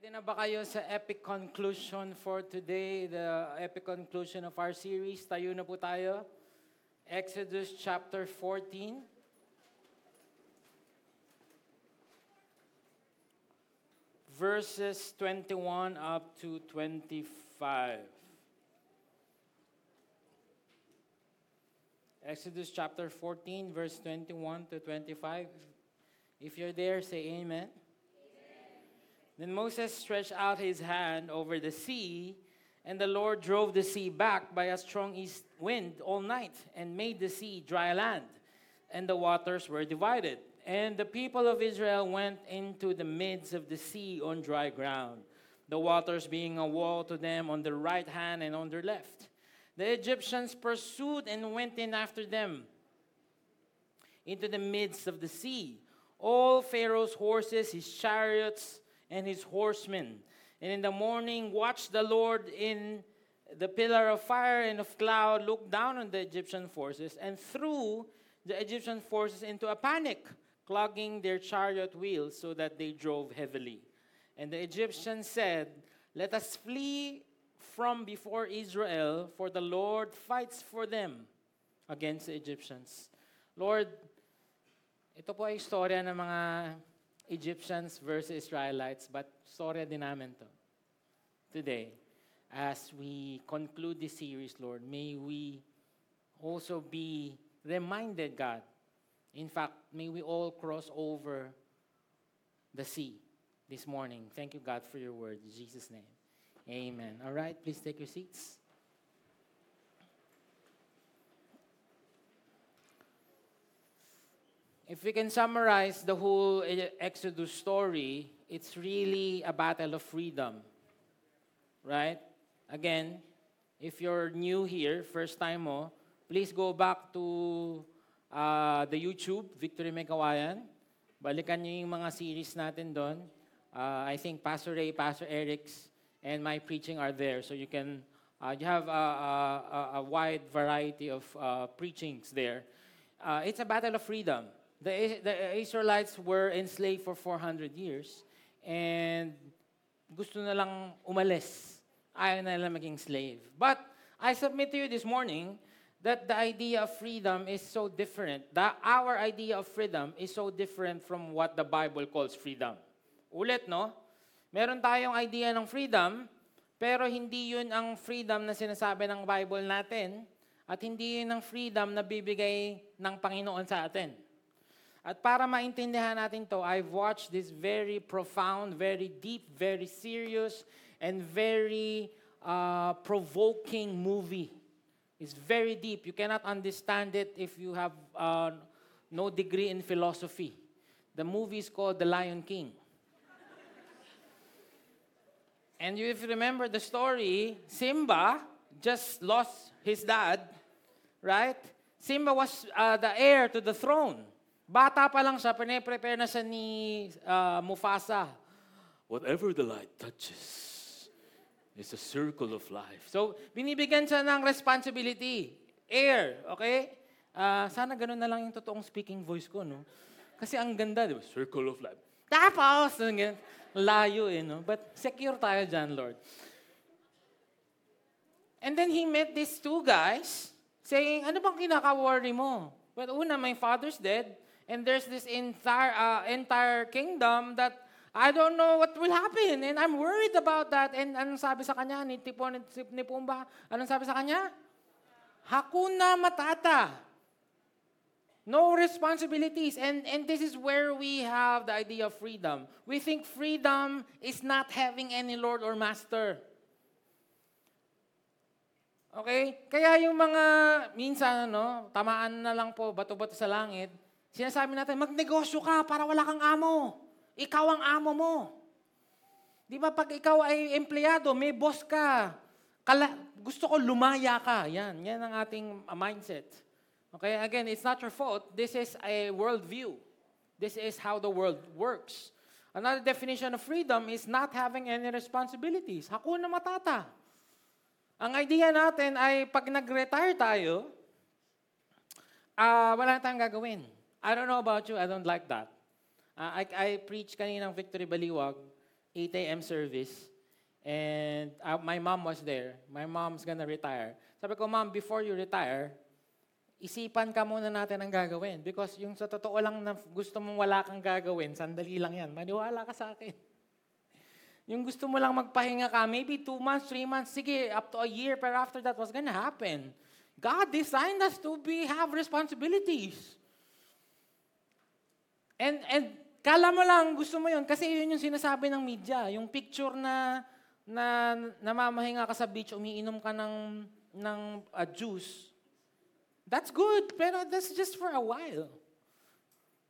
Ready na ba kayo sa epic conclusion for today, the epic conclusion of our series? Tayo na po tayo. Exodus chapter 14. Verses 21 up to 25. Exodus chapter 14, verse 21 to 25. If you're there, say amen. Then Moses stretched out his hand over the sea, and the Lord drove the sea back by a strong east wind all night, and made the sea dry land, and the waters were divided. And the people of Israel went into the midst of the sea on dry ground, the waters being a wall to them on their right hand and on their left. The Egyptians pursued and went in after them into the midst of the sea. All Pharaoh's horses, his chariots, and his horsemen. And in the morning, watched the Lord in the pillar of fire and of cloud, looked down on the Egyptian forces, and threw the Egyptian forces into a panic, clogging their chariot wheels so that they drove heavily. And the Egyptians said, Let us flee from before Israel, for the Lord fights for them against the Egyptians. Lord, ito po ay istorya ng mga Egyptians versus Israelites, but storya din namin to. Today, as we conclude this series, Lord, may we also be reminded, God. In fact, may we all cross over the sea this morning. Thank you, God, for your word. In Jesus' name. Amen. All right, please take your seats. If we can summarize the whole E- Exodus story, it's really a battle of freedom. Right? Again, if you're new here, first time mo, please go back to uh, the YouTube, Victory Megawayan. Balikan nyo yung mga series natin doon. Uh, I think Pastor Ray, Pastor Eric's, and my preaching are there. So you can, uh, you have a, a- a wide variety of uh, preachings there. Uh, it's a battle of freedom. The, the Israelites were enslaved for 400 years and gusto na lang umalis. Ayaw na lang maging slave. But I submit to you this morning that the idea of freedom is so different. That our idea of freedom is so different from what the Bible calls freedom. Ulit, no? Meron tayong idea ng freedom, pero hindi yun ang freedom na sinasabi ng Bible natin at hindi yun ang freedom na bibigay ng Panginoon sa atin. At para maintindihan natin to, I've watched this very profound, very deep, very serious, and very uh, provoking movie. It's very deep. You cannot understand it if you have uh, no degree in philosophy. The movie is called The Lion King. And if you remember the story, Simba just lost his dad, right? Simba was uh, the heir to the throne. Bata pa lang siya, pine-prepare na siya ni uh, Mufasa. Whatever the light touches is a circle of life. So, binibigyan siya ng responsibility. Heir, okay? Ah, sana ganun na lang yung totoong speaking voice ko, no? Kasi ang ganda, di ba? Circle of life. Tapos, layo eh, no? But secure tayo dyan, Lord. And then he met these two guys saying, ano bang kinaka-worry mo? Well, una, my father's dead. And there's this entire, uh, entire kingdom that I don't know what will happen. And I'm worried about that. And anong sabi sa kanya ni Tipon ni Pumba? Anong sabi sa kanya? Hakuna matata. No responsibilities. And, and this is where we have the idea of freedom. We think freedom is not having any Lord or Master. Okay? Kaya yung mga, minsan, ano, tamaan na lang po, bato-bato sa langit, sinasabi natin, magnegosyo ka para wala kang amo. Ikaw ang amo mo. Di ba pag ikaw ay empleyado, may boss ka, kala, gusto ko lumaya ka. Yan, yan ang ating uh, mindset. Okay, again, it's not your fault. This is a worldview. This is how the world works. Another definition of freedom is not having any responsibilities. Hakuna matata. Ang idea natin ay pag nag-retire tayo, ah wala na tayong gagawin. I don't know about you, I don't like that. Ah, I, I preach kaninang Victory Baliwag 8 a.m. service. And uh, my mom was there. My mom's gonna retire. Sabi ko, Mom, before you retire, isipan ka muna natin ang gagawin. Because yung sa totoo lang na gusto mong wala kang gagawin, sandali lang yan. Maniwala ka sa akin. Yung gusto mo lang magpahinga ka, maybe two months, three months, sige, up to a year, pero after that, what's gonna happen? God designed us to be have responsibilities. And, and kala mo lang, gusto mo yun, kasi yun yung sinasabi ng media. Yung picture na, na namamahinga ka sa beach, umiinom ka ng, ng uh, juice. That's good, pero that's just for a while.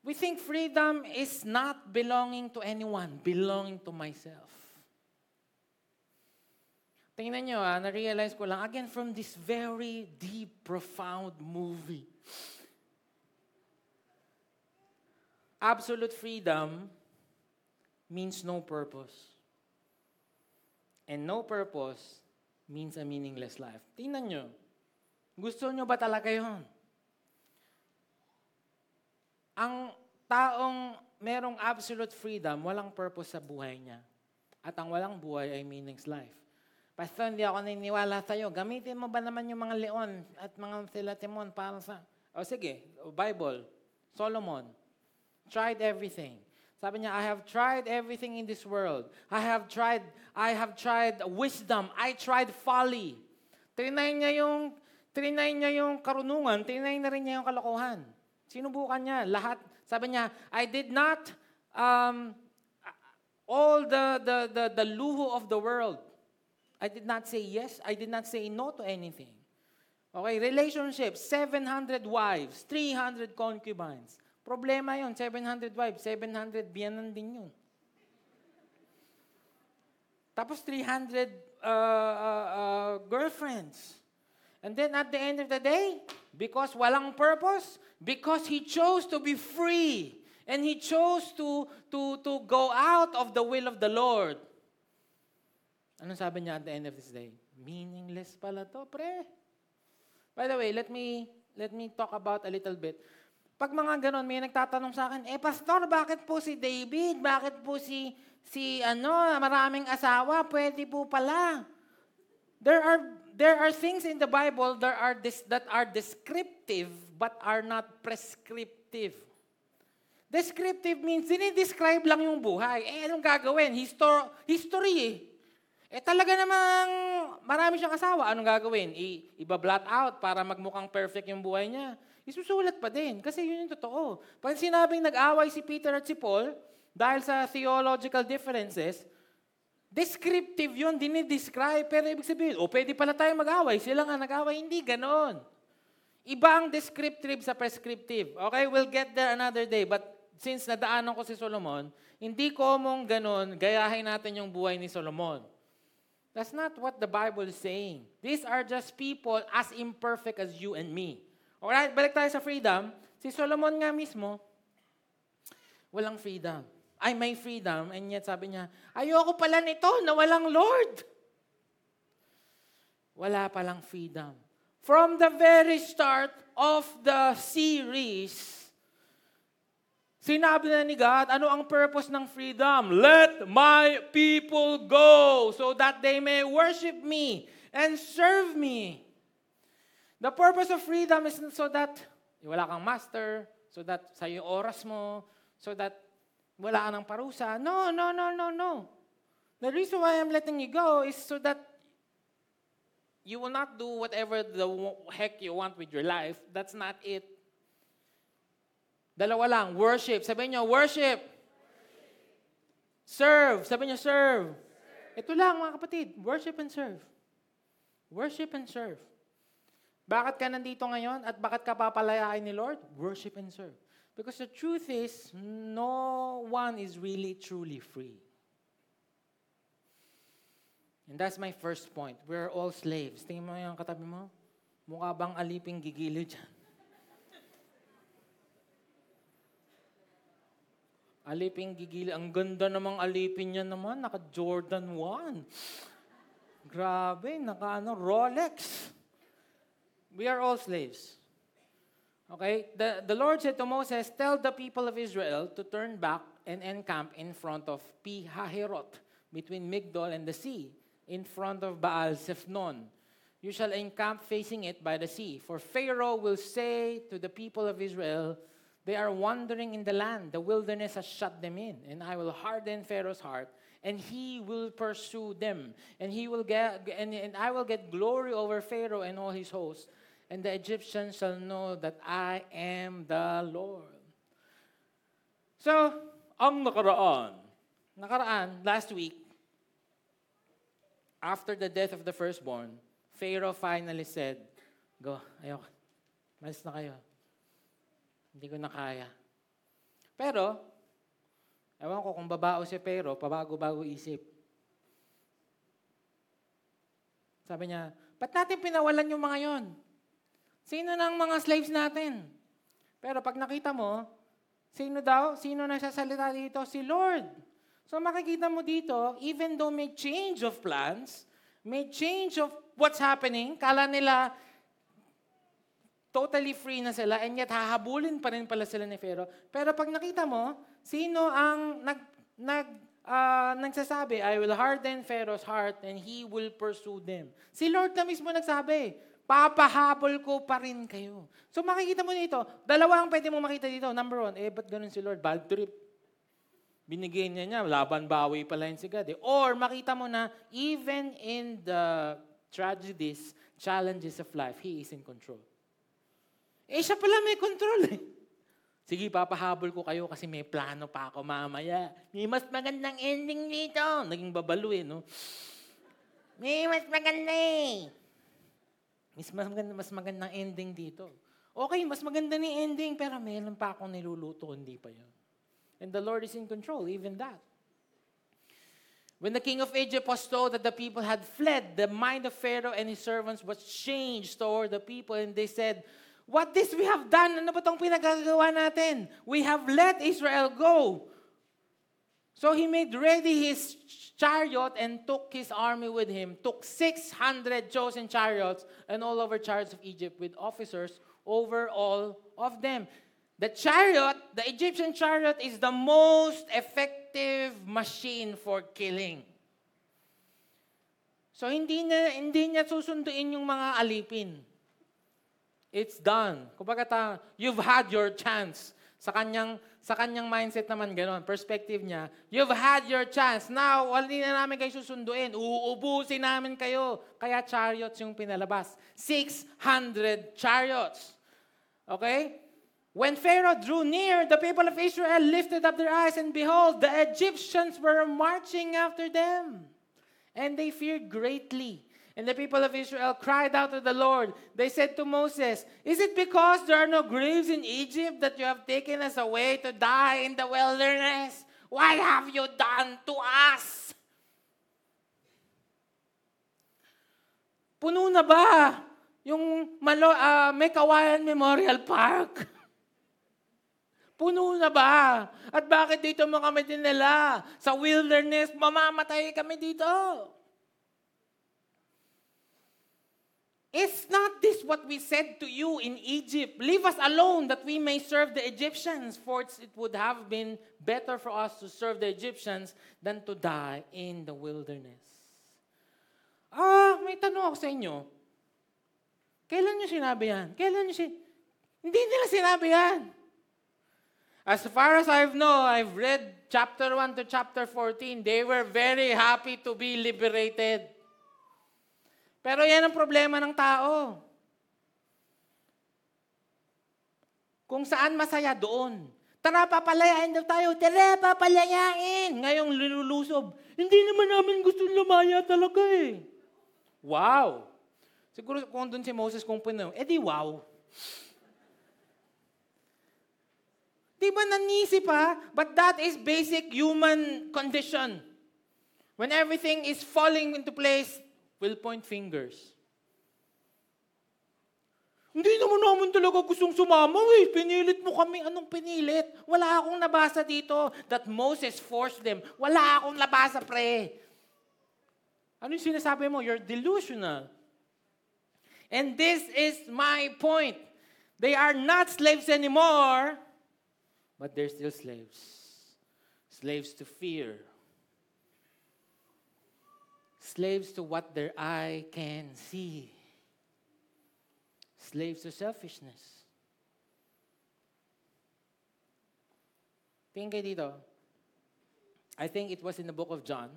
We think freedom is not belonging to anyone, belonging to myself. Tingnan nyo, ah, na-realize ko lang, again, from this very deep, profound movie. Absolute freedom means no purpose. And no purpose means a meaningless life. Tingnan nyo. Gusto nyo ba talaga yon? Ang taong merong absolute freedom, walang purpose sa buhay niya. At ang walang buhay ay meaningless life. Pastor, hindi ako naniniwala sa'yo. Gamitin mo ba naman yung mga leon at mga sila Timon para sa... O sige, Bible, Solomon, tried everything. Sabi niya, I have tried everything in this world. I have tried, I have tried wisdom. I tried folly. Trinay niya yung, trinay niya yung karunungan, trinay na rin niya yung kalokohan. Sinubukan niya lahat. Sabi niya, I did not um, all the, the, the, the luho of the world. I did not say yes. I did not say no to anything. Okay, relationships, 700 wives, 300 concubines. Problema yon 700 wives, 700 biyanan din yun. Tapos 300 uh, uh, uh, girlfriends. And then at the end of the day, because walang purpose, because he chose to be free, and he chose to, to, to go out of the will of the Lord, Anong sabi niya at the end of this day? Meaningless pala to, pre. By the way, let me let me talk about a little bit. Pag mga ganon, may nagtatanong sa akin, eh pastor, bakit po si David? Bakit po si si ano, maraming asawa? Pwede po pala. There are there are things in the Bible that are this, that are descriptive but are not prescriptive. Descriptive means dinidescribe lang yung buhay. Eh, anong gagawin? Histor- history eh. Eh talaga namang marami siyang asawa. Anong gagawin? I, iba-blot out para magmukhang perfect yung buhay niya. Isusulat pa din kasi yun yung totoo. Pag sinabing nag-away si Peter at si Paul dahil sa theological differences, descriptive yun, dinidescribe. Pero ibig sabihin, o oh, pwede pala tayo mag-away. Sila nga nag-away. Hindi, ganon. Iba ang descriptive sa prescriptive. Okay, we'll get there another day. But since nadaanan ko si Solomon, hindi ko mong ganon, gayahin natin yung buhay ni Solomon. That's not what the Bible is saying. These are just people as imperfect as you and me. Alright, balik tayo sa freedom. Si Solomon nga mismo, walang freedom. Ay, may freedom. And yet sabi niya, ayoko pala nito na walang Lord. Wala palang freedom. From the very start of the series, Sinabi na ni God, ano ang purpose ng freedom? Let my people go so that they may worship me and serve me. The purpose of freedom is so that wala kang master, so that sa yung oras mo, so that wala ka ng parusa. No, no, no, no, no. The reason why I'm letting you go is so that you will not do whatever the heck you want with your life. That's not it. Dalawa lang, worship. Sabihin nyo, worship. Serve. Sabihin nyo, serve. Ito lang mga kapatid, worship and serve. Worship and serve. Bakit ka nandito ngayon at bakit ka papalayain ni Lord? Worship and serve. Because the truth is, no one is really truly free. And that's my first point. We're all slaves. Tingin mo yung katabi mo. Mukha bang aliping gigilid dyan? Alipin gigili. Ang ganda namang alipin niya naman. Naka Jordan 1. Grabe, naka ano, Rolex. We are all slaves. Okay? The, the Lord said to Moses, Tell the people of Israel to turn back and encamp in front of Pi Hahiroth. between Migdol and the sea, in front of Baal Zephnon. You shall encamp facing it by the sea. For Pharaoh will say to the people of Israel, They are wandering in the land. The wilderness has shut them in. And I will harden Pharaoh's heart, and he will pursue them. And he will get and, and I will get glory over Pharaoh and all his hosts. And the Egyptians shall know that I am the Lord. So, ang nakaraan, nakaraan, last week, after the death of the firstborn, Pharaoh finally said, Go, ayoko. Malis na kayo. Hindi ko na kaya. Pero, ewan ko kung babao si Pharaoh, pabago-bago isip. Sabi niya, ba't natin pinawalan yung mga yon? Sino na ang mga slaves natin? Pero pag nakita mo, sino daw? Sino nagsasalita dito? Si Lord. So makikita mo dito, even though may change of plans, may change of what's happening, kala nila totally free na sila and yet hahabulin pa rin pala sila ni Pharaoh. Pero pag nakita mo, sino ang nag, nag, uh, nagsasabi, I will harden Pharaoh's heart and he will pursue them. Si Lord na mismo nagsabi, papahabol ko pa rin kayo. So makikita mo dito, dalawa ang pwede mo makita dito. Number one, eh, ba't ganun si Lord? Bad trip. Binigay niya niya, laban bawi pala yun si God. Eh. Or makita mo na, even in the tragedies, challenges of life, He is in control. Eh, siya pala may control eh. Sige, papahabol ko kayo kasi may plano pa ako mamaya. May mas magandang ending dito. Naging babalo eh, no? May mas maganda eh. Mas, maganda, mas magandang ending dito. Okay, mas maganda ni ending, pero meron pa akong niluluto, hindi pa yun. And the Lord is in control, even that. When the king of Egypt was told that the people had fled, the mind of Pharaoh and his servants was changed toward the people, and they said, What this we have done? Ano ba itong pinagagawa natin? We have let Israel go. So he made ready his chariot and took his army with him, took 600 chosen chariots and all over chariots of Egypt with officers over all of them. The chariot, the Egyptian chariot, is the most effective machine for killing. So hindi niya, hindi niya susunduin yung mga alipin. It's done. Kumbaga you've had your chance. Sa kanyang sa kanyang mindset naman ganoon, perspective niya, you've had your chance. Now, hindi na namin kayo susunduin. Uubusin namin kayo. Kaya chariots yung pinalabas. 600 chariots. Okay? When Pharaoh drew near, the people of Israel lifted up their eyes, and behold, the Egyptians were marching after them. And they feared greatly. And the people of Israel cried out to the Lord. They said to Moses, Is it because there are no graves in Egypt that you have taken us away to die in the wilderness? What have you done to us? Puno na ba yung Malo, uh, May Memorial Park? Puno na ba? At bakit dito mo kami dinala? Sa wilderness, mamamatay kami dito. Is not this what we said to you in Egypt? Leave us alone that we may serve the Egyptians, for it would have been better for us to serve the Egyptians than to die in the wilderness. Ah, may tanong ako sa inyo. Kailan nyo sinabi yan? Kailan nyo sin... Hindi nila sinabi yan. As far as I know, I've read chapter 1 to chapter 14. They were very happy to be liberated. Pero yan ang problema ng tao. Kung saan masaya doon. Tara, papalayain daw tayo. Tara, papalayain. Ngayong lululusob. Hindi naman namin gusto lumaya talaga eh. Wow. Siguro kung doon si Moses kung puno, edi wow. Di ba nanisip ha? But that is basic human condition. When everything is falling into place, we'll point fingers. Hindi naman naman talaga gustong sumama eh. Pinilit mo kami. Anong pinilit? Wala akong nabasa dito that Moses forced them. Wala akong nabasa, pre. Ano yung sinasabi mo? You're delusional. And this is my point. They are not slaves anymore. But they're still slaves. Slaves to fear. Slaves to what their eye can see. Slaves to selfishness. Dito. I think it was in the book of John.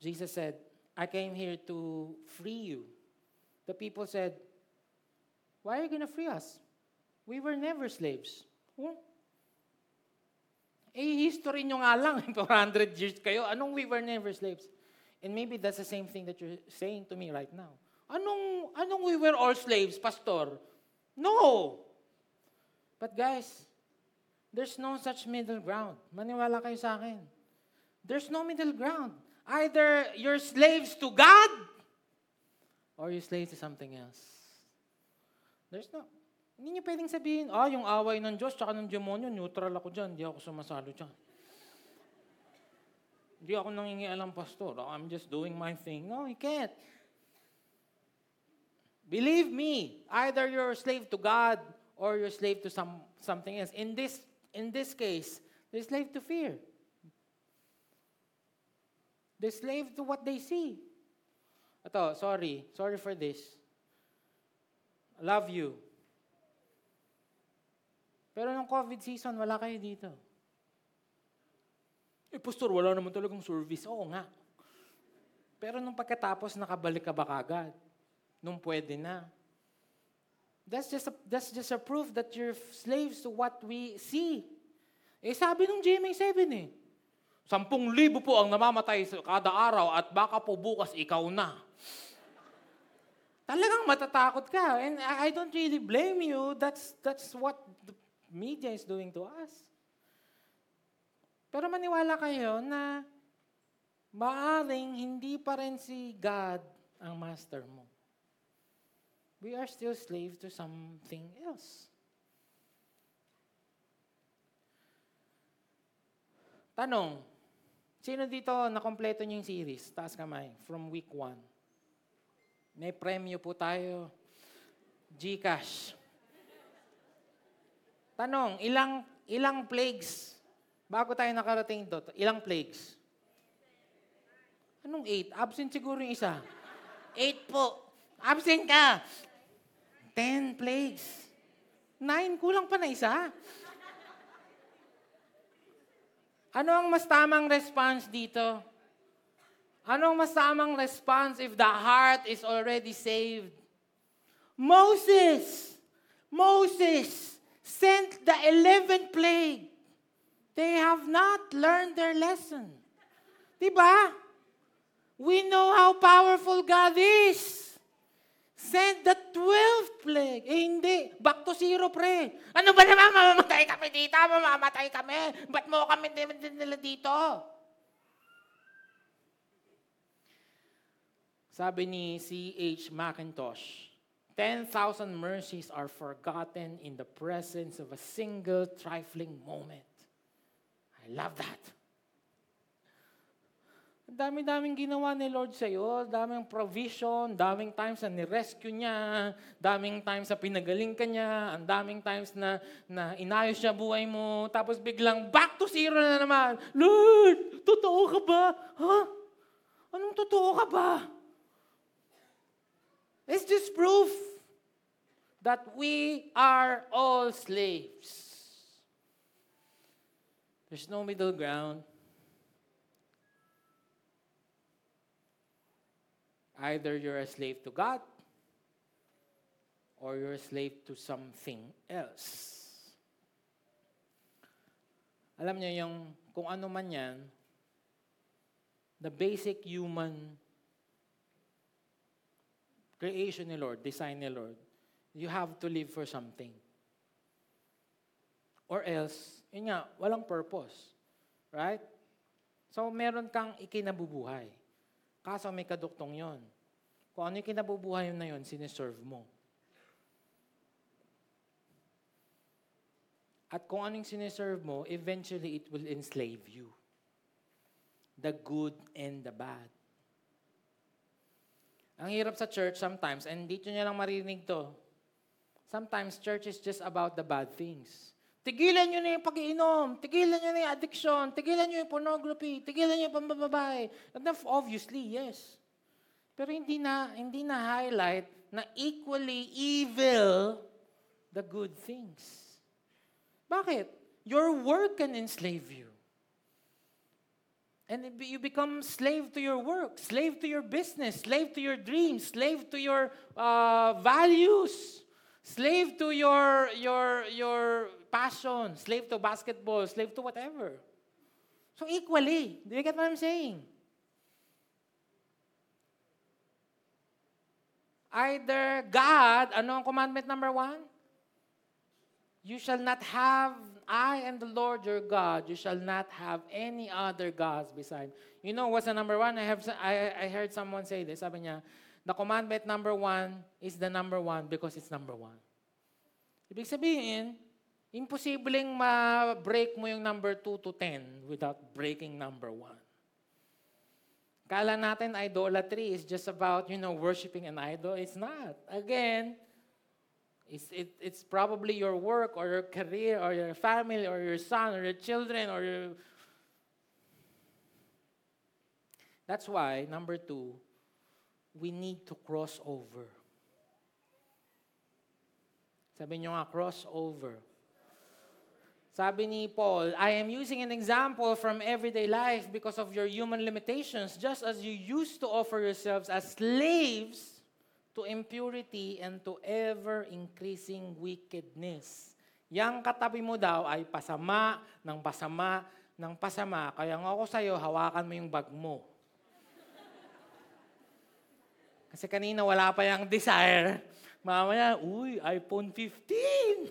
Jesus said, I came here to free you. The people said, Why are you going to free us? We were never slaves. Eh, history nyo nga lang, 400 years kayo. Anong we were never slaves? And maybe that's the same thing that you're saying to me right now. Anong, anong we were all slaves, pastor? No! But guys, there's no such middle ground. Maniwala kayo sa akin. There's no middle ground. Either you're slaves to God or you're slaves to something else. There's no. Hindi niyo pwedeng sabihin, ah, yung away ng Diyos tsaka ng demonyo, neutral ako dyan, hindi ako sumasalo dyan. Hindi ako nangingialam, pastor. I'm just doing my thing. No, you can't. Believe me, either you're a slave to God or you're a slave to some, something else. In this, in this case, they're slave to fear. They're slave to what they see. Ito, sorry. Sorry for this. I love you. Pero nung COVID season, wala kayo dito. Eh, pastor, wala naman talagang service. Oo nga. Pero nung pagkatapos, nakabalik ka ba kagad? Nung pwede na. That's just a, that's just a proof that you're slaves to what we see. Eh, sabi nung GMA 7 eh, Sampung libo po ang namamatay kada araw at baka po bukas ikaw na. Talagang matatakot ka. And I don't really blame you. That's, that's what media is doing to us. Pero maniwala kayo na maaring hindi pa rin si God ang master mo. We are still slaves to something else. Tanong, sino dito nakompleto niyo yung series? Taas kamay, from week 1. May premyo po tayo. Gcash. Tanong, ilang ilang plagues? Bago tayo nakarating dito, ilang plagues? Anong eight? Absent siguro yung isa. Eight po. Absent ka. Ten plagues. Nine, kulang pa na isa. Ano ang mas tamang response dito? Ano ang mas tamang response if the heart is already saved? Moses! Moses sent the 11th plague. They have not learned their lesson. Diba? We know how powerful God is. Sent the 12th plague. Eh, hindi. Back to zero, pre. Ano ba naman? Mamamatay kami dito. Mamamatay kami. Ba't mo kami nila dito? Sabi ni C.H. Macintosh, 10,000 mercies are forgotten in the presence of a single trifling moment. I love that. Dami-daming ginawa ni Lord sa iyo, daming provision, daming times na ni-rescue niya, daming times na pinagaling ka niya, ang daming times na, na inayos niya buhay mo, tapos biglang back to zero na naman. Lord, totoo ka ba? Ha? Anong totoo ka ba? It's just proof that we are all slaves. There's no middle ground. Either you're a slave to God or you're a slave to something else. Alam niyo yung kung ano man yan, the basic human creation ni Lord, design ni Lord, you have to live for something. Or else, yun nga, walang purpose. Right? So, meron kang ikinabubuhay. Kaso may kaduktong yon. Kung ano yung kinabubuhay na yon, sineserve mo. At kung anong sineserve mo, eventually it will enslave you. The good and the bad. Ang hirap sa church sometimes, and dito nyo lang marinig to, sometimes church is just about the bad things. Tigilan nyo na yung pag-iinom. Tigilan nyo na yung addiction. Tigilan nyo yung pornography. Tigilan nyo yung pambababae. And obviously, yes. Pero hindi na, hindi na highlight na equally evil the good things. Bakit? Your work can enslave you. And you become slave to your work, slave to your business, slave to your dreams, slave to your uh, values, slave to your, your, your passion, slave to basketball, slave to whatever. So equally, do you get what I'm saying? Either God, ano ang commandment number one? You shall not have, I am the Lord your God, you shall not have any other gods beside. You know what's the number one? I, have, I, I heard someone say this. Sabi niya, the commandment number one is the number one because it's number one. Ibig sabihin, imposibleng ma-break mo yung number 2 to 10 without breaking number 1. Kala natin idolatry is just about, you know, worshiping an idol. It's not. Again, it's, it, it's probably your work or your career or your family or your son or your children or your... That's why, number two, we need to cross over. Sabi nyo nga, cross over. Sabi ni Paul, I am using an example from everyday life because of your human limitations, just as you used to offer yourselves as slaves to impurity and to ever-increasing wickedness. Yang katabi mo daw ay pasama ng pasama ng pasama. Kaya nga ako sa'yo, hawakan mo yung bag mo. Kasi kanina wala pa yung desire. Mamaya, uy, iPhone 15.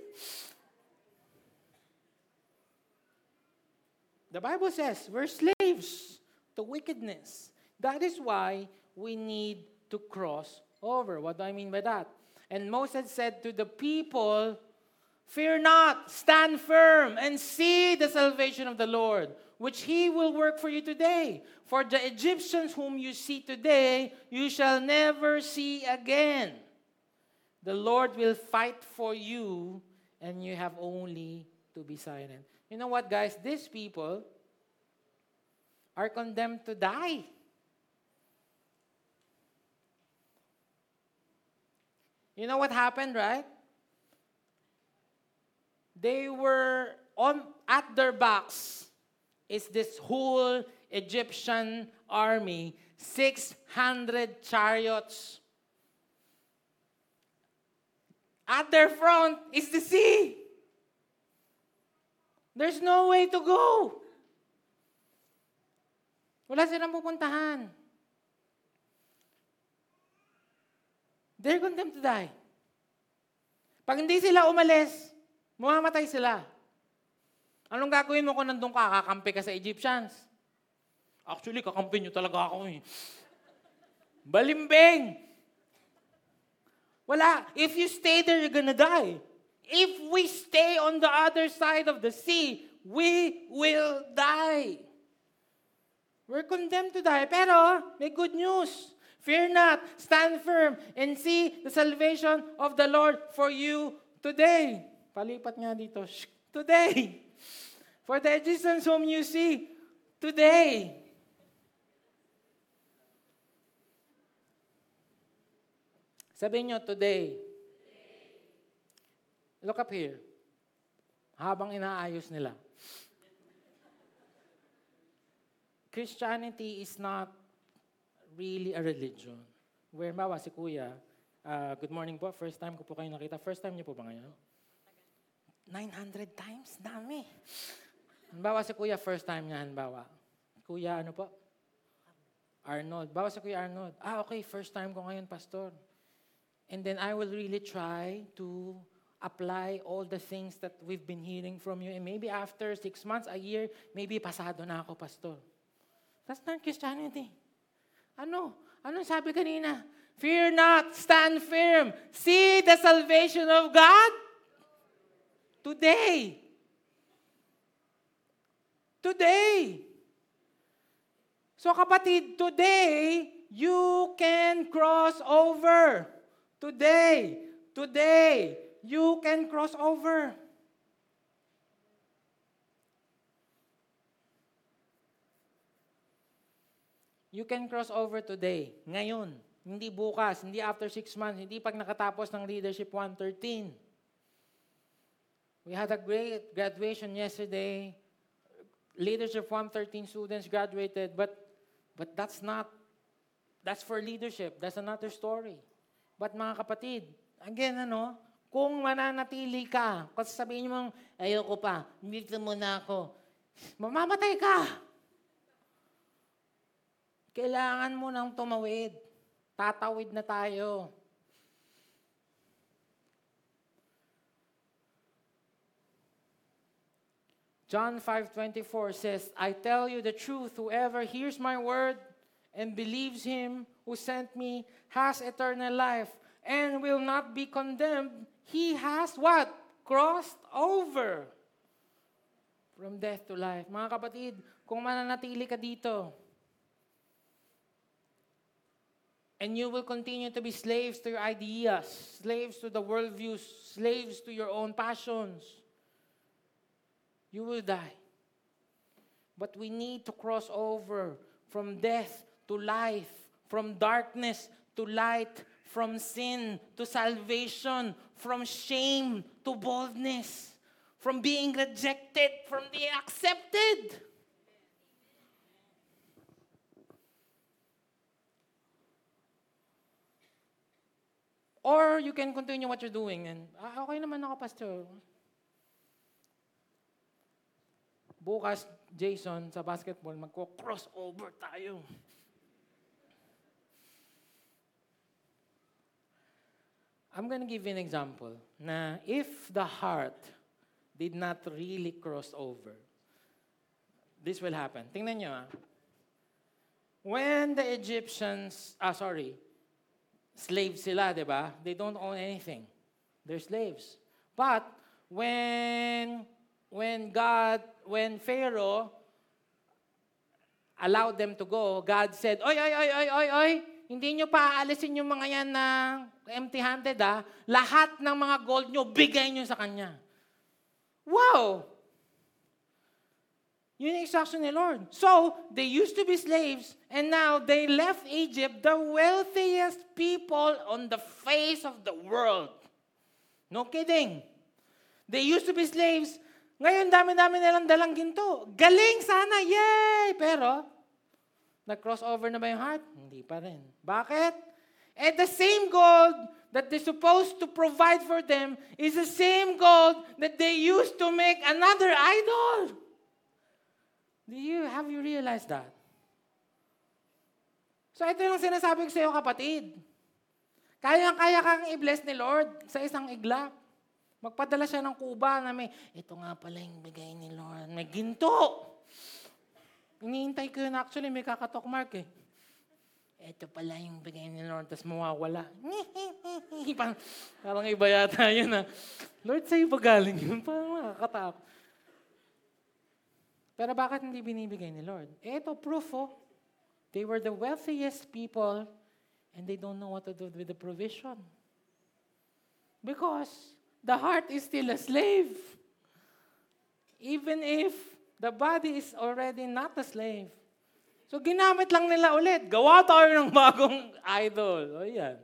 The Bible says we're slaves to wickedness. That is why we need to cross over. What do I mean by that? And Moses said to the people, Fear not, stand firm, and see the salvation of the Lord, which he will work for you today. For the Egyptians whom you see today, you shall never see again. The Lord will fight for you, and you have only to be silent. You know what, guys? These people are condemned to die. You know what happened, right? They were on at their backs is this whole Egyptian army, 600 chariots. At their front is the sea. There's no way to go. Wala silang pupuntahan. They're condemned to die. Pag hindi sila umalis, mamamatay sila. Anong gagawin mo kung nandun ka, kakampi ka sa Egyptians? Actually, kakampi nyo talaga ako eh. Balimbing! Wala. If you stay there, you're gonna die. If we stay on the other side of the sea, we will die. We're condemned to die. Pero, may good news. Fear not, stand firm, and see the salvation of the Lord for you today. Palipat nga dito. Shh, Today. For the Egyptians whom you see, today. Sabihin nyo, today. Look up here. Habang inaayos nila. Christianity is not really a religion. Where, bawa si Kuya, ah, good morning po, first time ko po kayo nakita. First time niyo po ba ngayon? 900 times? Dami. Bawa si Kuya, first time niya, bawa. Kuya, ano po? Arnold. Bawa si Kuya Arnold. Ah, okay, first time ko ngayon, Pastor. And then I will really try to apply all the things that we've been hearing from you. And maybe after six months, a year, maybe pasado na ako, Pastor. That's not Christianity. Ano? Anong sabi kanina? Fear not, stand firm. See the salvation of God today. Today. So kapatid, today, you can cross over. Today, today, you can cross over. You can cross over today, ngayon. Hindi bukas, hindi after six months, hindi pag nakatapos ng Leadership 113. We had a great graduation yesterday. Leadership 113 students graduated, but but that's not that's for leadership. That's another story. But mga kapatid, again ano, kung mananatili ka, kasi sabihin mo, ayoko pa, dito muna ako, mamamatay ka. Kailangan mo nang tumawid. Tatawid na tayo. John 5:24 says, "I tell you the truth, whoever hears my word and believes him who sent me has eternal life and will not be condemned. He has what? Crossed over from death to life." Mga kapatid, kung mananatili ka dito, and you will continue to be slaves to your ideas, slaves to the worldviews, slaves to your own passions, you will die. But we need to cross over from death to life, from darkness to light, from sin to salvation, from shame to boldness, from being rejected, from being accepted. Or you can continue what you're doing and, ah, okay naman ako, pastor. Bukas, Jason, sa basketball, magko-crossover tayo. I'm going to give you an example na if the heart did not really cross over, this will happen. Tingnan nyo ah. When the Egyptians, ah sorry, slaves sila, di ba? They don't own anything. They're slaves. But when when God, when Pharaoh allowed them to go, God said, Oy, oy, oy, oy, oy, oy, hindi nyo pa aalisin yung mga yan na empty-handed, ah. Lahat ng mga gold nyo, bigay nyo sa Kanya. Wow! Yun yung instruction ni Lord. So, they used to be slaves, and now they left Egypt, the wealthiest people on the face of the world. No kidding. They used to be slaves, ngayon, dami-dami nilang dalang ginto. Galing sana, yay! Pero, nag-crossover na ba yung heart? Hindi pa rin. Bakit? And the same gold that they're supposed to provide for them is the same gold that they used to make another idol. Do you, have you realized that? So ito yung sinasabi ko sa iyo, kapatid. Kaya-kaya kang i-bless ni Lord sa isang iglap. Magpadala siya ng kuba na may, ito nga pala yung bigay ni Lord. May ginto! Iniintay ko yun actually, may kakatok mark eh. Ito pala yung bigay ni Lord, tapos mawawala. parang, iba yata yun na, Lord, sa'yo ba galing yun? Parang nakakatakot. Pero bakit hindi binibigay ni Lord? Eh, ito, proof oh. They were the wealthiest people and they don't know what to do with the provision. Because the heart is still a slave. Even if the body is already not a slave. So ginamit lang nila ulit. Gawa tayo ng bagong idol. O yan.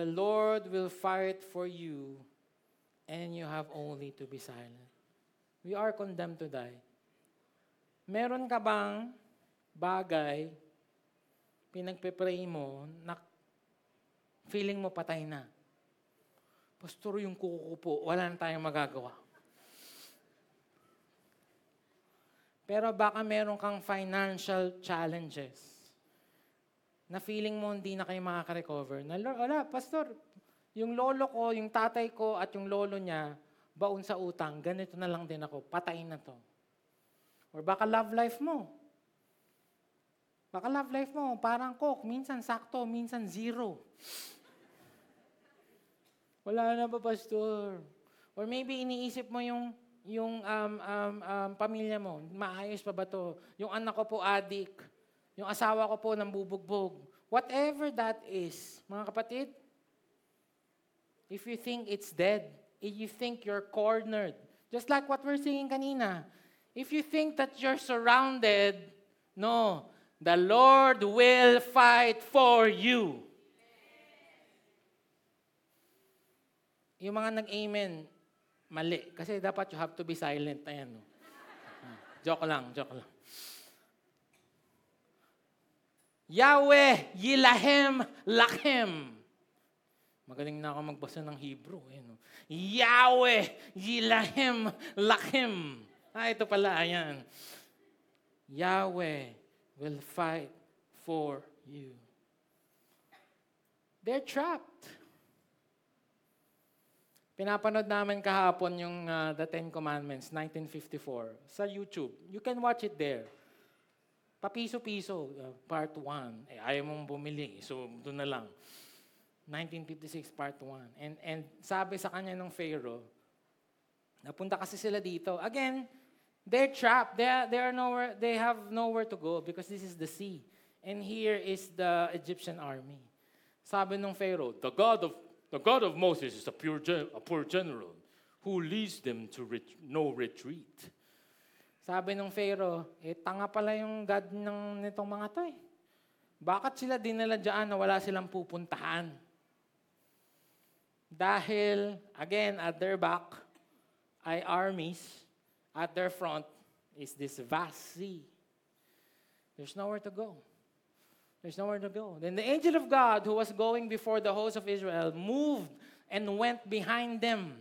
The Lord will fight for you and you have only to be silent. We are condemned to die. Meron ka bang bagay pinagpe-pray mo na feeling mo patay na? Pastor, yung kuko po, wala na tayong magagawa. Pero baka meron kang financial challenges na feeling mo hindi na kayo makaka-recover. Na, wala, pastor, yung lolo ko, yung tatay ko, at yung lolo niya, baon sa utang, ganito na lang din ako, patayin na to. Or baka love life mo. Baka love life mo, parang coke, minsan sakto, minsan zero. Wala na ba, pastor? Or maybe iniisip mo yung yung um, um, um, pamilya mo, maayos pa ba to? Yung anak ko po adik, yung asawa ko po nang bubugbog. Whatever that is, mga kapatid, if you think it's dead, if you think you're cornered, just like what we're singing kanina, if you think that you're surrounded, no, the Lord will fight for you. Yung mga nag-amen, mali. Kasi dapat you have to be silent. Ayan. No? Joke lang, joke lang. Yahweh, Yilahem, Lachem. Magaling na ako magbasa ng Hebrew. Eh, no? Yahweh, Yilahem, Lachem. Ah, ito pala, ayan. Yahweh will fight for you. They're trapped. Pinapanood namin kahapon yung uh, The Ten Commandments, 1954, sa YouTube. You can watch it there. Papiso-piso, uh, part 1. Eh, ayaw mong bumili, so doon na lang. 1956, part 1. And, and sabi sa kanya ng Pharaoh, napunta kasi sila dito. Again, they're trapped. They, they, are nowhere, they have nowhere to go because this is the sea. And here is the Egyptian army. Sabi ng Pharaoh, the God of, the God of Moses is a, pure, a poor general who leads them to ret- no retreat. Sabi ng Pharaoh, eh tanga pala yung God ng nitong mga to eh. Bakit sila dinala dyan na wala silang pupuntahan? Dahil, again, at their back ay armies, at their front is this vast sea. There's nowhere to go. There's nowhere to go. Then the angel of God, who was going before the host of Israel, moved and went behind them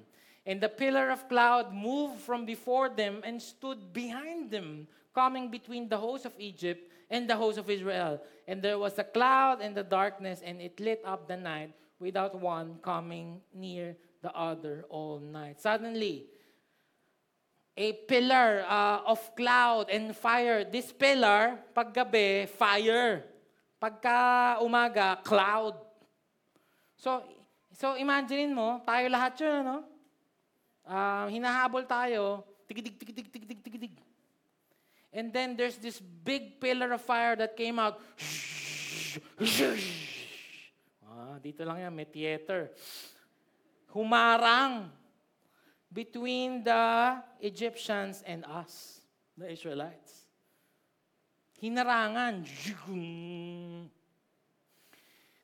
And the pillar of cloud moved from before them and stood behind them, coming between the host of Egypt and the host of Israel. And there was a cloud and the darkness, and it lit up the night without one coming near the other all night. Suddenly, a pillar uh, of cloud and fire. This pillar, paggabi, fire. Pagka umaga, cloud. So, so imagine mo, tayo lahat yun, no? Uh, hinahabol tayo, tigidig, tigidig, tigidig, tigidig. And then there's this big pillar of fire that came out. Ah, dito lang yan, may theater. Humarang between the Egyptians and us, the Israelites. Hinarangan.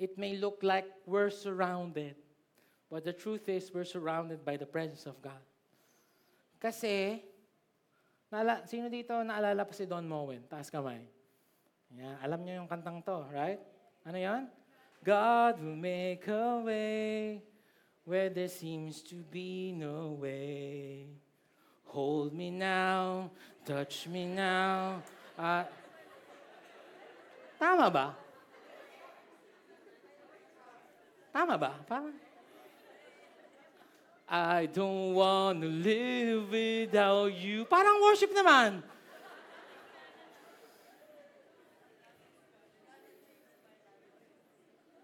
It may look like we're surrounded. But the truth is, we're surrounded by the presence of God. Kasi, naala, sino dito naalala pa si Don Moen? Taas kamay. Yeah, alam niyo yung kantang to, right? Ano yan? God will make a way where there seems to be no way. Hold me now, touch me now. Uh, tama ba? Tama ba? Parang, I don't want to live without you. Parang worship naman.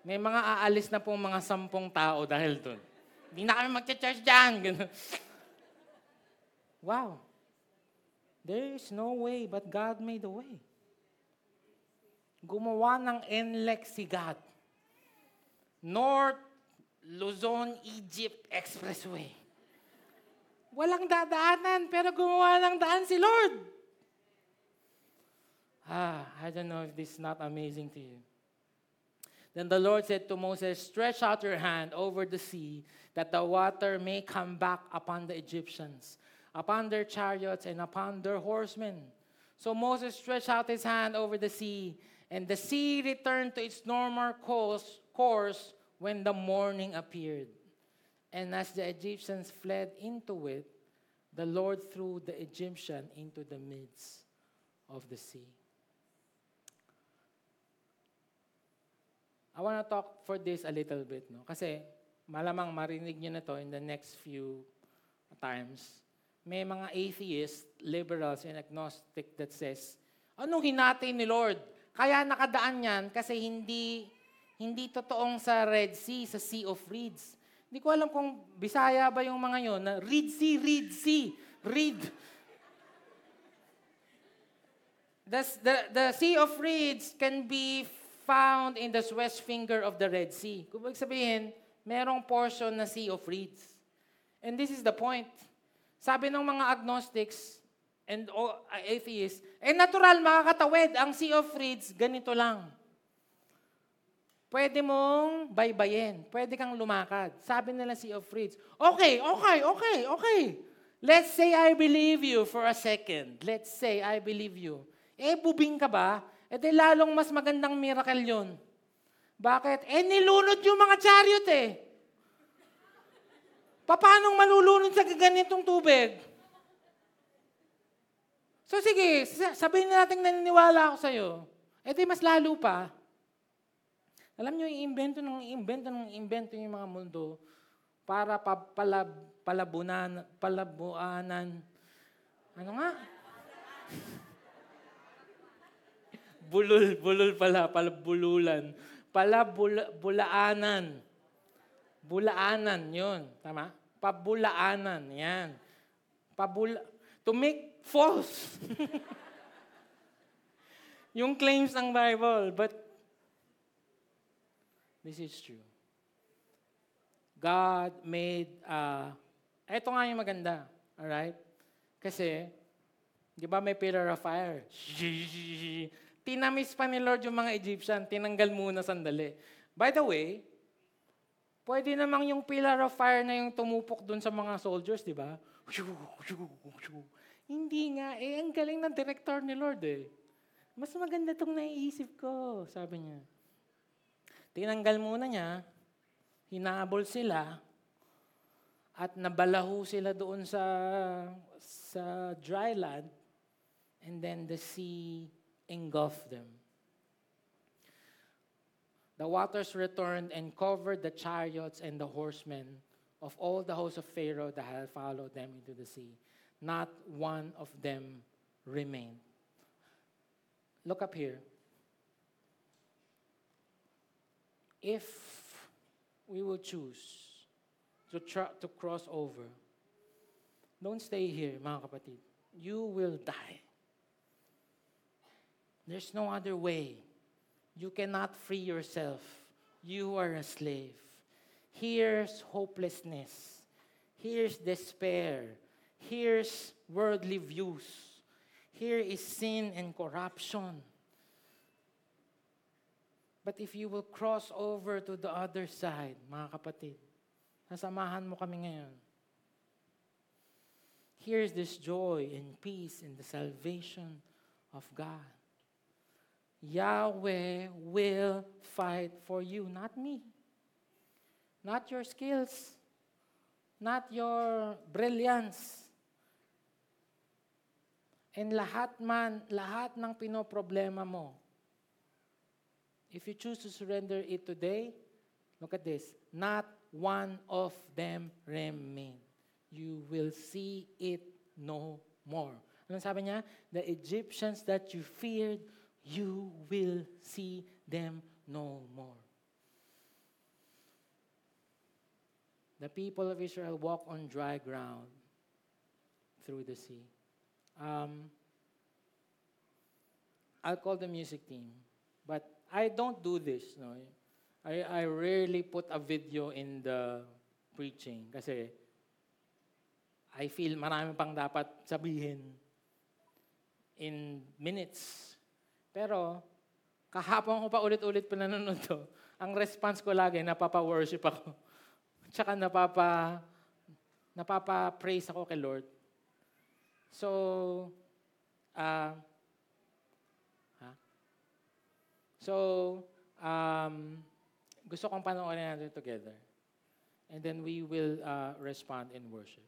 May mga aalis na pong mga sampung tao dahil doon. Hindi na kami mag-church dyan. wow. There is no way, but God made a way. Gumawa ng NLEX si God. North Luzon, Egypt Expressway. Walang dadaanan, pero gumawa ng daan si Lord. Ah, I don't know if this is not amazing to you. Then the Lord said to Moses, Stretch out your hand over the sea, that the water may come back upon the Egyptians, upon their chariots, and upon their horsemen. So Moses stretched out his hand over the sea, and the sea returned to its normal course, course when the morning appeared. And as the Egyptians fled into it, the Lord threw the Egyptian into the midst of the sea. I want to talk for this a little bit, no? Kasi malamang marinig niyo na to in the next few times, may mga atheist, liberals, and agnostic that says, anong hinati ni Lord? Kaya nakadaan yan kasi hindi hindi totoong sa Red Sea, sa Sea of Reeds. Hindi ko alam kung Bisaya ba yung mga yon na Red Sea, Red Sea, Reed. The, the, the Sea of Reeds can be found in the west finger of the Red Sea. Kung sabihin, merong portion na Sea of Reeds. And this is the point. Sabi ng mga agnostics and atheists, eh natural makakatawid ang Sea of Reeds, ganito lang. Pwede mong baybayin. Pwede kang lumakad. Sabi nila Sea of Reeds, okay, okay, okay, okay. Let's say I believe you for a second. Let's say I believe you. Eh, bubing ka ba? Eh, di lalong mas magandang miracle yun. Bakit? Eh, nilunod yung mga chariot eh. Paano malulunod sa ganitong tubig? So sige, sa- sabihin na natin naniniwala ako sa'yo. Eh di mas lalo pa. Alam nyo, iimbento ng iimbento ng iimbento yung mga mundo para pa, palab, palabunan, palabuanan. Ano nga? bulul, bulul pala, palabululan. Palabula, bulaanan. Bulaanan, yun. Tama? Pabulaanan, yan. Pabula, to make false. yung claims ng Bible. But this is true. God made, uh, ito nga yung maganda. Alright? Kasi, di ba may pillar of fire? Tinamis pa ni Lord yung mga Egyptian. Tinanggal muna sandali. By the way, pwede namang yung pillar of fire na yung tumupok dun sa mga soldiers, di ba? Hindi nga. Eh, ang galing ng director ni Lord eh. Mas maganda itong naiisip ko, sabi niya. Tinanggal muna niya, hinabol sila, at nabalahu sila doon sa sa dry land, and then the sea engulfed them. The waters returned and covered the chariots and the horsemen of all the hosts of Pharaoh that had followed them into the sea. Not one of them remained. Look up here. If we will choose to, try, to cross over, don't stay here, mga kapatid. You will die. There's no other way. You cannot free yourself. You are a slave. Here's hopelessness. Here's despair. Here's worldly views. Here is sin and corruption. But if you will cross over to the other side, mga kapatid, nasamahan mo kami ngayon. Here's this joy and peace in the salvation of God. Yahweh will fight for you, not me. Not your skills, not your brilliance. And lahat man, lahat ng pinoproblema mo, if you choose to surrender it today, look at this, not one of them remain. You will see it no more. Ano sabi niya? The Egyptians that you feared, you will see them no more. The people of Israel walk on dry ground through the sea. Um, I'll call the music team, but I don't do this. No? I, I rarely put a video in the preaching kasi I feel marami pang dapat sabihin in minutes. Pero, kahapon ko pa ulit-ulit pinanonood to, ang response ko lagi, napapa-worship ako. Tsaka napapa, napapa-praise ako kay Lord. So, ah, ha? So, um, gusto kong panoorin natin together. And then we will uh, respond in worship.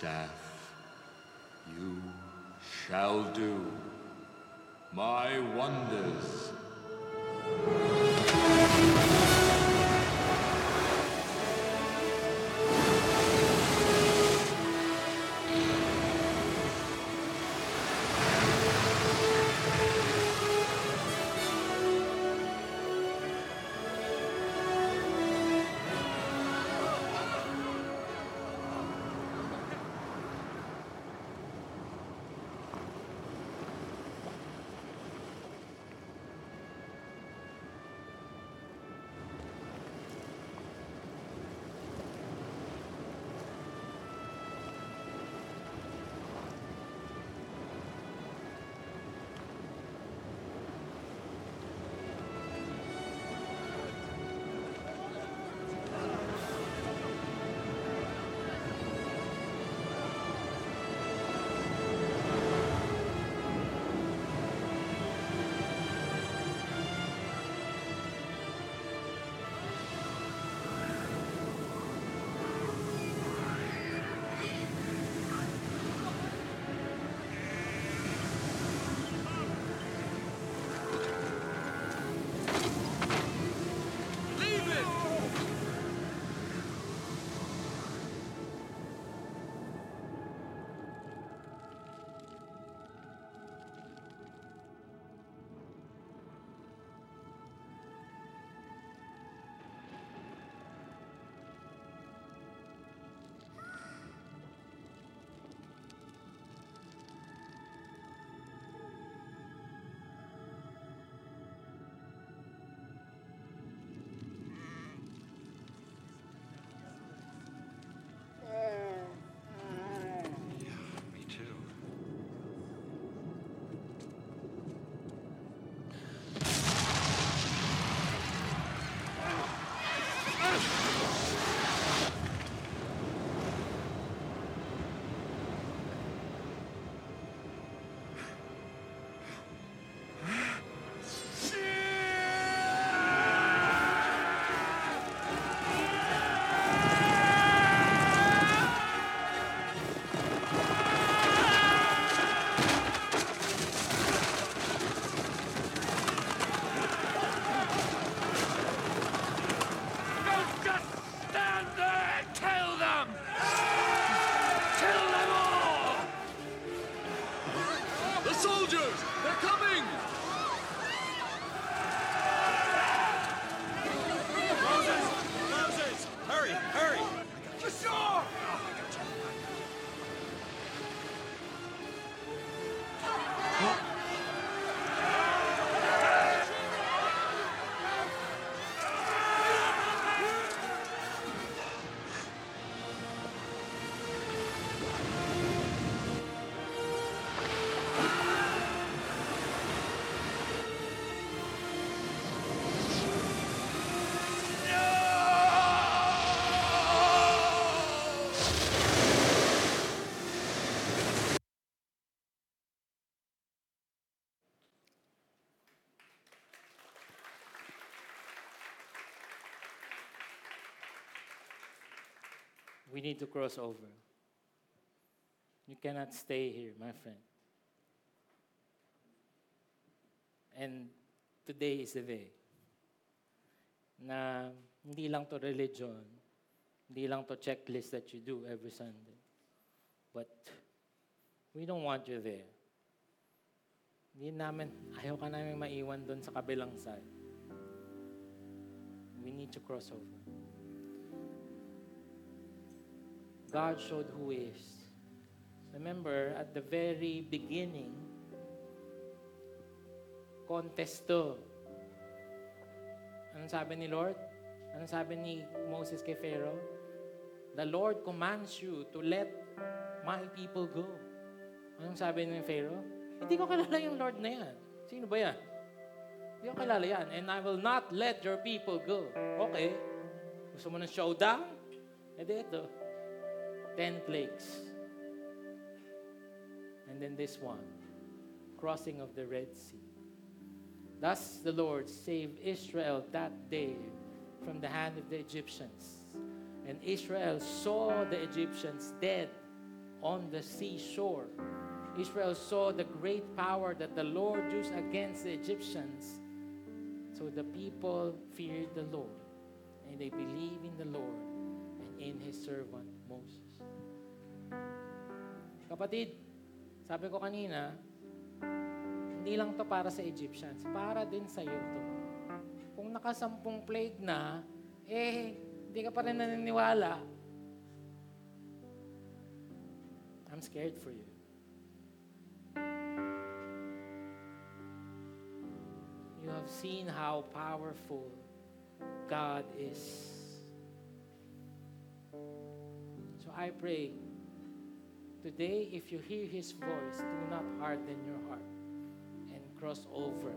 Staff, you shall do my wonders. We need to cross over. You cannot stay here, my friend. And today is the day na hindi lang to religion, hindi lang to checklist that you do every Sunday. But we don't want you there. Hindi namin, ayaw ka namin maiwan doon sa kabilang side. We need to cross over. God showed who He is. Remember, at the very beginning, contest to. Anong sabi ni Lord? Anong sabi ni Moses kay Pharaoh? The Lord commands you to let my people go. Anong sabi ni Pharaoh? Hindi ko kilala yung Lord na yan. Sino ba yan? Hindi ko kilala yan. And I will not let your people go. Okay. Gusto mo ng showdown? E di ito. Ten plagues. And then this one. Crossing of the Red Sea. Thus the Lord saved Israel that day from the hand of the Egyptians. And Israel saw the Egyptians dead on the seashore. Israel saw the great power that the Lord used against the Egyptians. So the people feared the Lord, and they believed in the Lord and in His servant. Kapatid, sabi ko kanina, hindi lang to para sa Egyptians, para din sa iyo to. Kung nakasampung plague na, eh, hindi ka pa rin naniniwala. I'm scared for you. You have seen how powerful God is. So I pray, today, if you hear His voice, do not harden your heart and cross over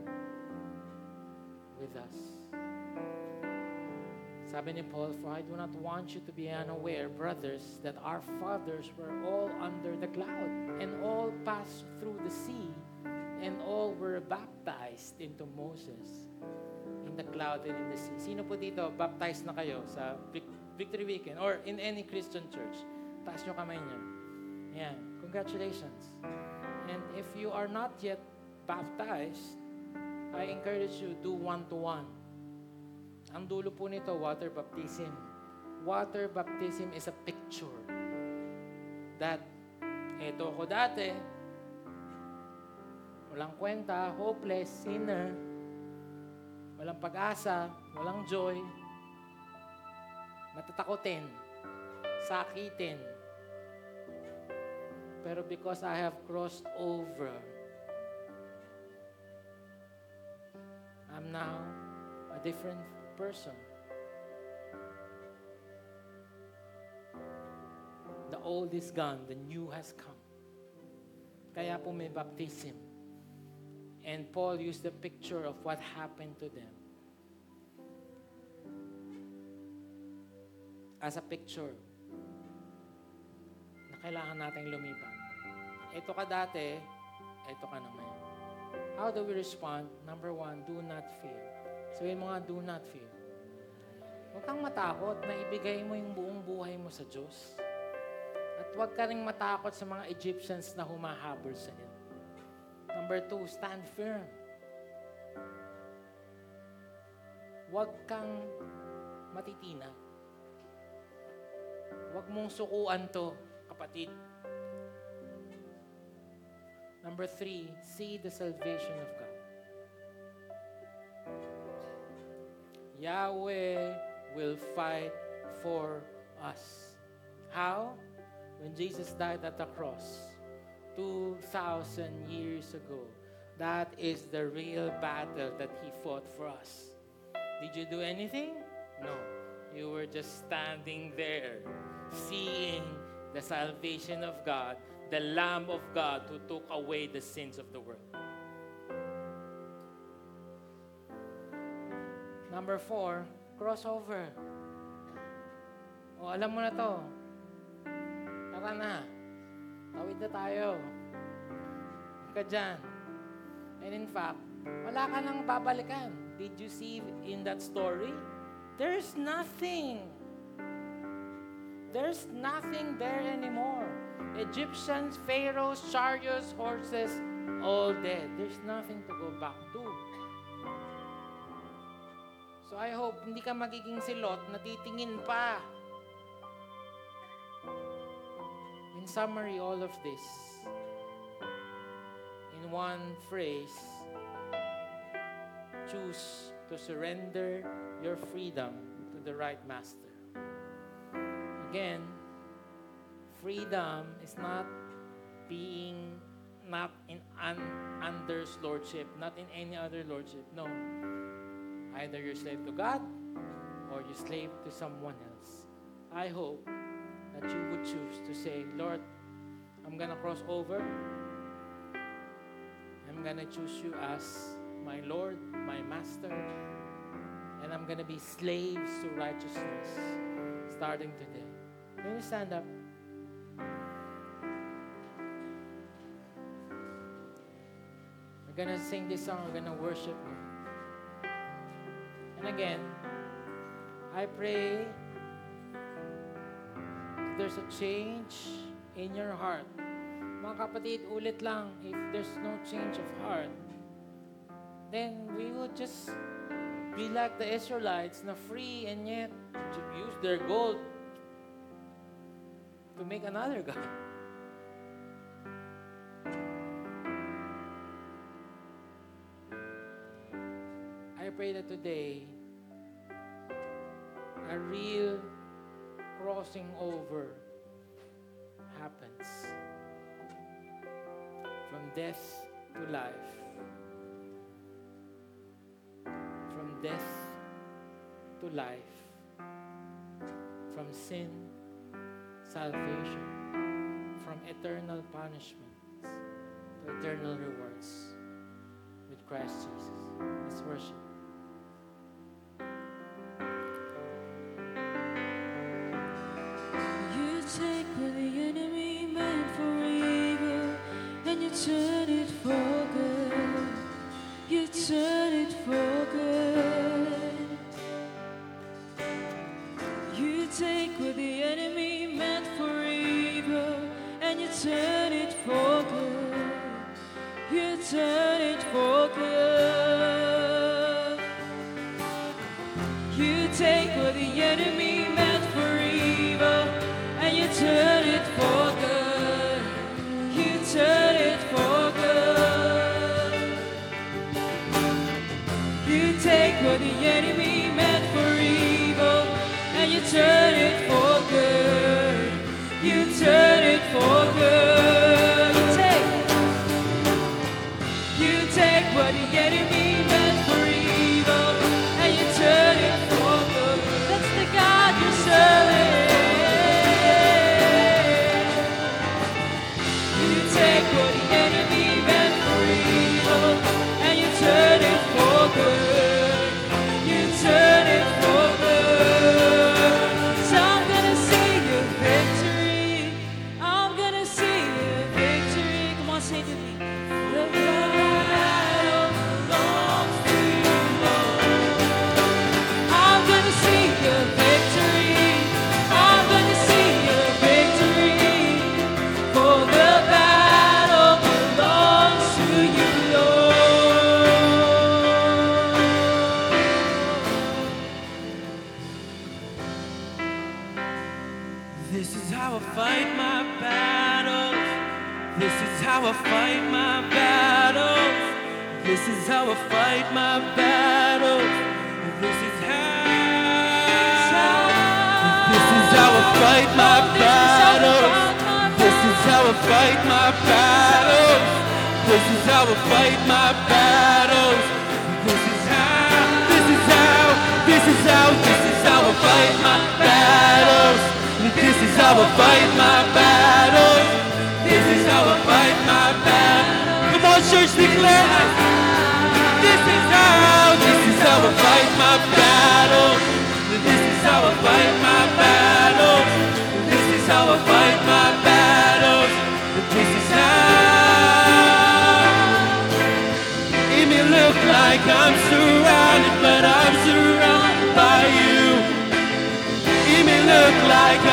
with us. Sabi ni Paul, for I do not want you to be unaware, brothers, that our fathers were all under the cloud and all passed through the sea and all were baptized into Moses in the cloud and in the sea. Sino po dito, baptized na kayo sa Vic- Victory Weekend or in any Christian church? Taas nyo kamay nyo. Yan. Congratulations. And if you are not yet baptized, I encourage you, do one-to-one. Ang dulo po nito, water baptism. Water baptism is a picture that eto ako dati, walang kwenta, hopeless, sinner, walang pag-asa, walang joy, matatakotin, sakitin. Pero because I have crossed over, I'm now a different person. The old is gone, the new has come. Kaya po may baptism. And Paul used the picture of what happened to them as a picture na kailangan nating lumipat. Ito ka dati, ito ka naman. How do we respond? Number one, do not fear. Sabihin mo nga, do not fear. Huwag kang matakot na ibigay mo yung buong buhay mo sa Diyos. At huwag ka rin matakot sa mga Egyptians na humahabol sa iyo. Number two, stand firm. Huwag kang matitinag. Huwag mong sukuan to, kapatid. Number three, see the salvation of God. Yahweh will fight for us. How? When Jesus died at the cross 2,000 years ago, that is the real battle that He fought for us. Did you do anything? No. You were just standing there, seeing the salvation of God, the Lamb of God who took away the sins of the world. Number four, crossover. O, alam mo na to. Tara na. Tawid na tayo. Huwag ka dyan. And in fact, wala ka nang babalikan. Did you see in that story? There's nothing. There's nothing there anymore. Egyptians, pharaohs, chariots, horses, all dead. There's nothing to go back to. So I hope hindi ka magiging silot na titingin pa. In summary, all of this, in one phrase, choose to surrender your freedom to the right master. Again, freedom is not being not in un, under's lordship, not in any other lordship. No. Either you're slave to God or you're slave to someone else. I hope that you would choose to say, Lord, I'm gonna cross over. I'm gonna choose you as my Lord, my Master, and I'm gonna be slaves to righteousness starting today. Can you stand up? We're gonna sing this song, we're gonna worship you. And again, I pray there's a change in your heart. Mga kapatid, ulit lang, if there's no change of heart, then we will just be like the Israelites na free and yet to use their gold to make another God. Pray that today a real crossing over happens. From death to life, from death to life, from sin, salvation, from eternal punishment to eternal rewards. With Christ Jesus. Let's worship.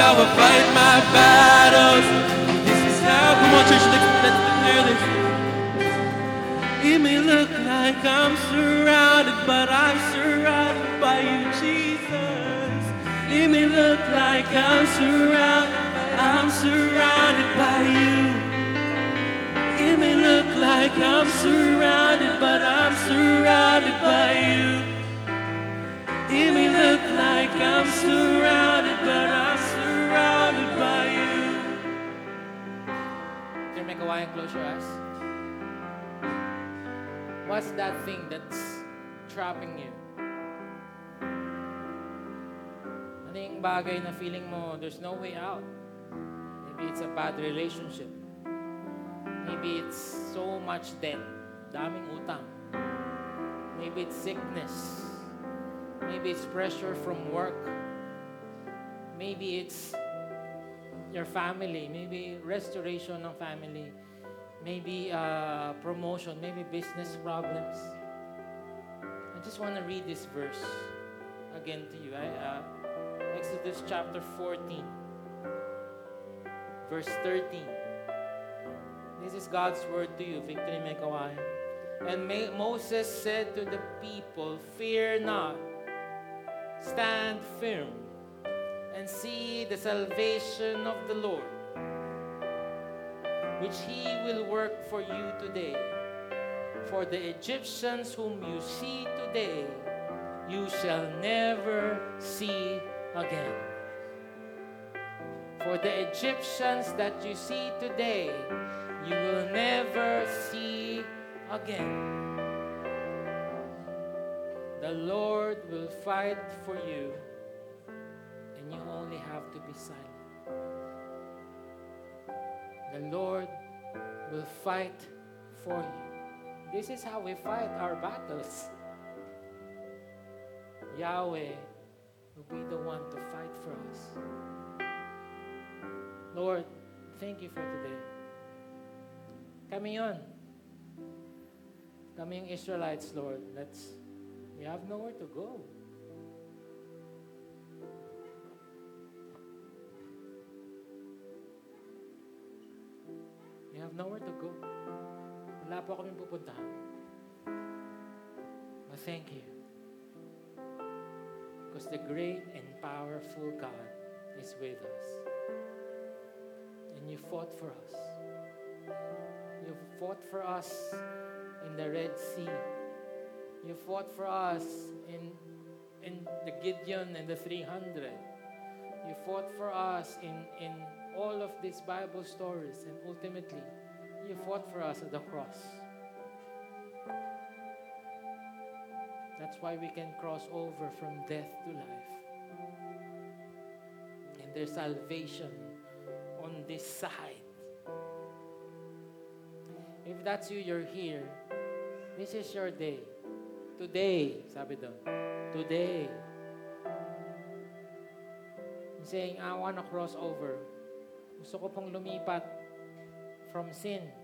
how I fight my battles. This is how. Come on, church, let's, let's declare this. It may look like I'm surrounded, but I'm surrounded by you, Jesus. It may look like I'm surrounded, I'm surrounded by you. It may look like I'm surrounded, but I'm surrounded by you. It may look like I'm surrounded, but I'm Can you make a wine close your eyes? What's that thing that's trapping you? anong bagay na feeling mo there's no way out. Maybe it's a bad relationship. Maybe it's so much debt. Daming utang. Maybe it's sickness. Maybe it's pressure from work. Maybe it's your family. Maybe restoration ng family. Maybe uh, promotion. Maybe business problems. I just want to read this verse again to you. I, uh, Exodus chapter 14, verse 13. This is God's word to you, Victory Mekawai. And Moses said to the people, Fear not, stand firm, and see the salvation of the Lord, which he will work for you today. For the Egyptians whom you see today, you shall never see again. For the Egyptians that you see today, you will never see again. The Lord will fight for you, have to be silent. The Lord will fight for you. This is how we fight our battles. Yahweh will be the one to fight for us. Lord, thank you for today. Kami yon. Kami yung Israelites, Lord. Let's, we have nowhere to go. Have nowhere to go. Wala po kami pupuntahan. But thank you. Because the great and powerful God is with us. And you fought for us. You fought for us in the Red Sea. You fought for us in, in the Gideon and the 300. You fought for us in, in all of these Bible stories. And ultimately, you fought for us at the cross. That's why we can cross over from death to life. And there's salvation on this side. If that's you, you're here. This is your day. Today, sabi doon. Today. He's saying, I want to cross over. Gusto ko pong lumipat from sin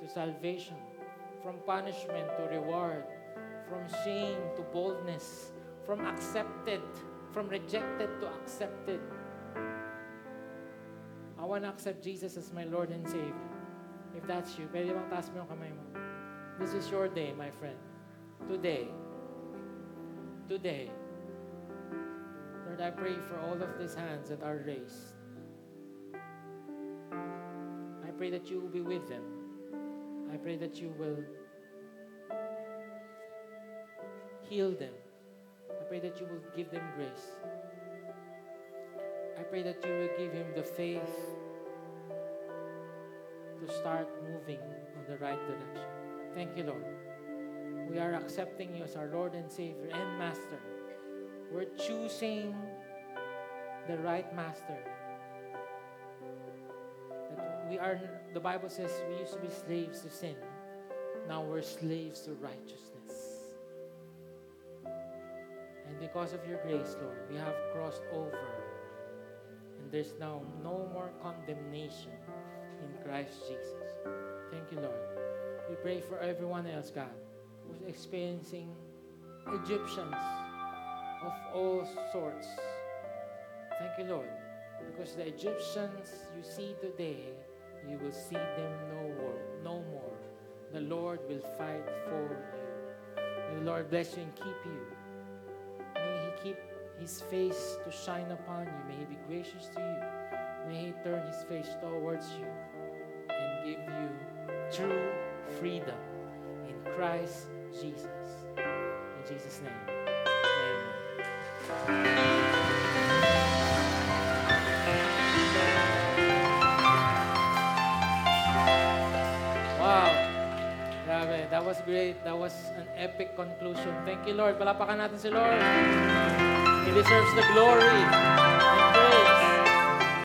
to salvation, from punishment to reward, from shame to boldness, from accepted, from rejected to accepted. I want to accept Jesus as my Lord and Savior. If that's you, pwede bang taas mo yung kamay mo? This is your day, my friend. Today. Today. Lord, I pray for all of these hands that are raised. I pray that you will be with them. I pray that you will heal them. I pray that you will give them grace. I pray that you will give him the faith to start moving on the right direction. Thank you, Lord. We are accepting you as our Lord and Savior and Master. We're choosing the right Master. We are, the Bible says we used to be slaves to sin. Now we're slaves to righteousness. And because of your grace, Lord, we have crossed over. And there's now no more condemnation in Christ Jesus. Thank you, Lord. We pray for everyone else, God, who's experiencing Egyptians of all sorts. Thank you, Lord. Because the Egyptians you see today, you will see them no more. No more. The Lord will fight for you. May the Lord bless you and keep you. May He keep His face to shine upon you. May He be gracious to you. May He turn His face towards you and give you true freedom in Christ Jesus. In Jesus' name. Amen. That was an epic conclusion. Thank you, Lord. Palapakan natin si Lord. He deserves the glory and praise.